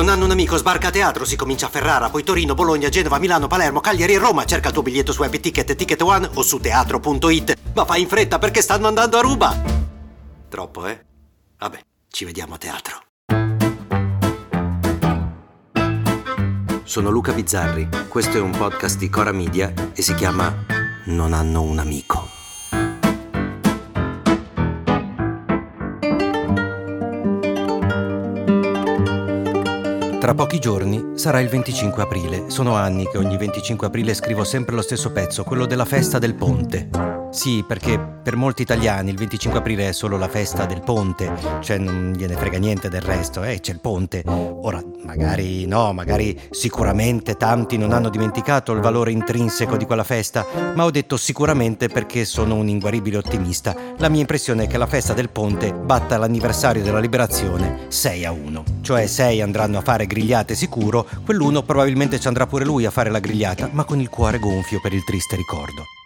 hanno un amico, sbarca a teatro, si comincia a Ferrara, poi Torino, Bologna, Genova, Milano, Palermo, Cagliari e Roma. Cerca il tuo biglietto su Happy Ticket, Ticket One o su teatro.it. Ma fai in fretta perché stanno andando a ruba. Troppo, eh? Vabbè, ci vediamo a teatro. Sono Luca Bizzarri, questo è un podcast di Cora Media e si chiama Non hanno un amico. Tra pochi giorni sarà il 25 aprile. Sono anni che ogni 25 aprile scrivo sempre lo stesso pezzo, quello della festa del ponte. Sì, perché per molti italiani il 25 aprile è solo la festa del ponte, cioè non gliene frega niente del resto, eh, c'è il ponte. Ora, magari no, magari sicuramente tanti non hanno dimenticato il valore intrinseco di quella festa, ma ho detto sicuramente perché sono un inguaribile ottimista. La mia impressione è che la festa del ponte batta l'anniversario della liberazione 6 a 1. Cioè 6 andranno a fare grigliate sicuro, quell'uno probabilmente ci andrà pure lui a fare la grigliata, ma con il cuore gonfio per il triste ricordo.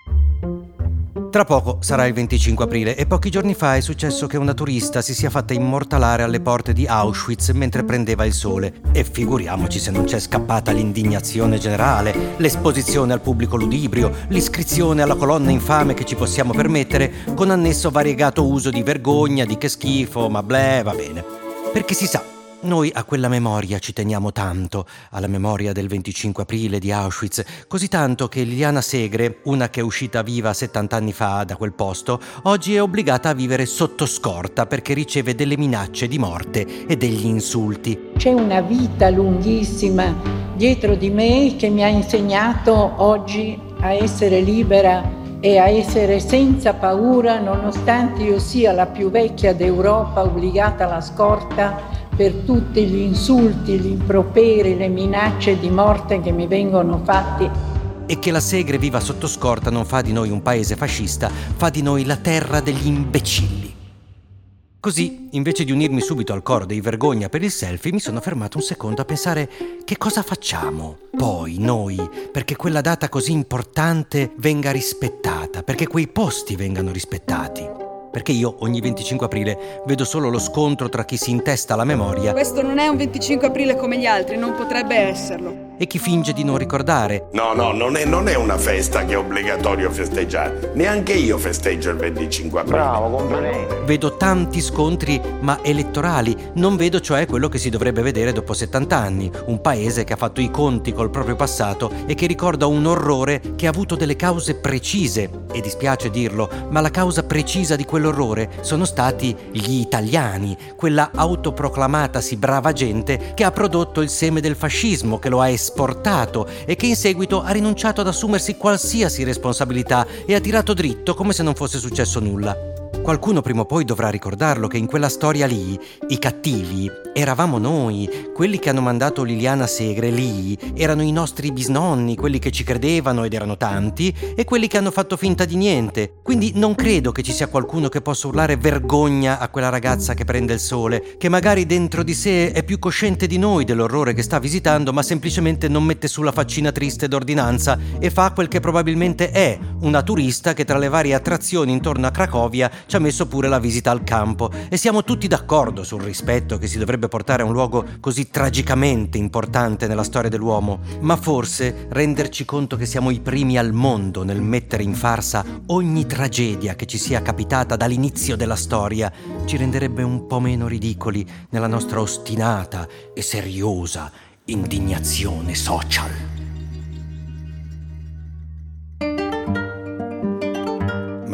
Tra poco sarà il 25 aprile e pochi giorni fa è successo che una turista si sia fatta immortalare alle porte di Auschwitz mentre prendeva il sole. E figuriamoci se non c'è scappata l'indignazione generale, l'esposizione al pubblico ludibrio, l'iscrizione alla colonna infame che ci possiamo permettere, con annesso variegato uso di vergogna, di che schifo, ma bleh, va bene. Perché si sa, noi a quella memoria ci teniamo tanto, alla memoria del 25 aprile di Auschwitz, così tanto che Liliana Segre, una che è uscita viva 70 anni fa da quel posto, oggi è obbligata a vivere sotto scorta perché riceve delle minacce di morte e degli insulti. C'è una vita lunghissima dietro di me che mi ha insegnato oggi a essere libera e a essere senza paura nonostante io sia la più vecchia d'Europa obbligata alla scorta per tutti gli insulti, gli improperi, le minacce di morte che mi vengono fatti. E che la Segre viva sotto scorta non fa di noi un paese fascista, fa di noi la terra degli imbecilli. Così, invece di unirmi subito al coro dei vergogna per il selfie, mi sono fermato un secondo a pensare che cosa facciamo poi noi perché quella data così importante venga rispettata, perché quei posti vengano rispettati perché io ogni 25 aprile vedo solo lo scontro tra chi si intesta la memoria. Questo non è un 25 aprile come gli altri, non potrebbe esserlo e chi finge di non ricordare. No, no, non è, non è, una festa che è obbligatorio festeggiare. Neanche io festeggio il 25 aprile. Bravo, complimenti. Vedo tanti scontri, ma elettorali. Non vedo cioè quello che si dovrebbe vedere dopo 70 anni. Un paese che ha fatto i conti col proprio passato e che ricorda un orrore che ha avuto delle cause precise. E dispiace dirlo, ma la causa precisa di quell'orrore sono stati gli italiani, quella autoproclamatasi brava gente che ha prodotto il seme del fascismo, che lo ha esportato e che in seguito ha rinunciato ad assumersi qualsiasi responsabilità e ha tirato dritto come se non fosse successo nulla. Qualcuno prima o poi dovrà ricordarlo che in quella storia lì i cattivi eravamo noi, quelli che hanno mandato Liliana Segre lì erano i nostri bisnonni, quelli che ci credevano ed erano tanti, e quelli che hanno fatto finta di niente. Quindi non credo che ci sia qualcuno che possa urlare vergogna a quella ragazza che prende il sole, che magari dentro di sé è più cosciente di noi dell'orrore che sta visitando, ma semplicemente non mette sulla faccina triste d'ordinanza e fa quel che probabilmente è, una turista che tra le varie attrazioni intorno a Cracovia ha messo pure la visita al campo e siamo tutti d'accordo sul rispetto che si dovrebbe portare a un luogo così tragicamente importante nella storia dell'uomo, ma forse renderci conto che siamo i primi al mondo nel mettere in farsa ogni tragedia che ci sia capitata dall'inizio della storia ci renderebbe un po' meno ridicoli nella nostra ostinata e seriosa indignazione social.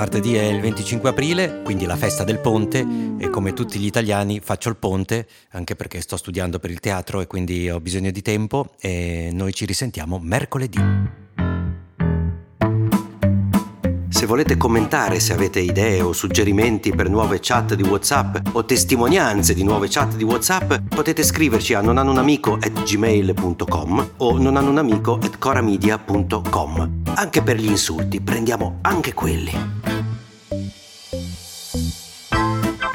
Martedì è il 25 aprile, quindi la festa del ponte e come tutti gli italiani faccio il ponte, anche perché sto studiando per il teatro e quindi ho bisogno di tempo e noi ci risentiamo mercoledì. Se volete commentare, se avete idee o suggerimenti per nuove chat di WhatsApp o testimonianze di nuove chat di WhatsApp, potete scriverci a nonanunamico@gmail.com o nonanunamico@coramedia.com. Anche per gli insulti, prendiamo anche quelli.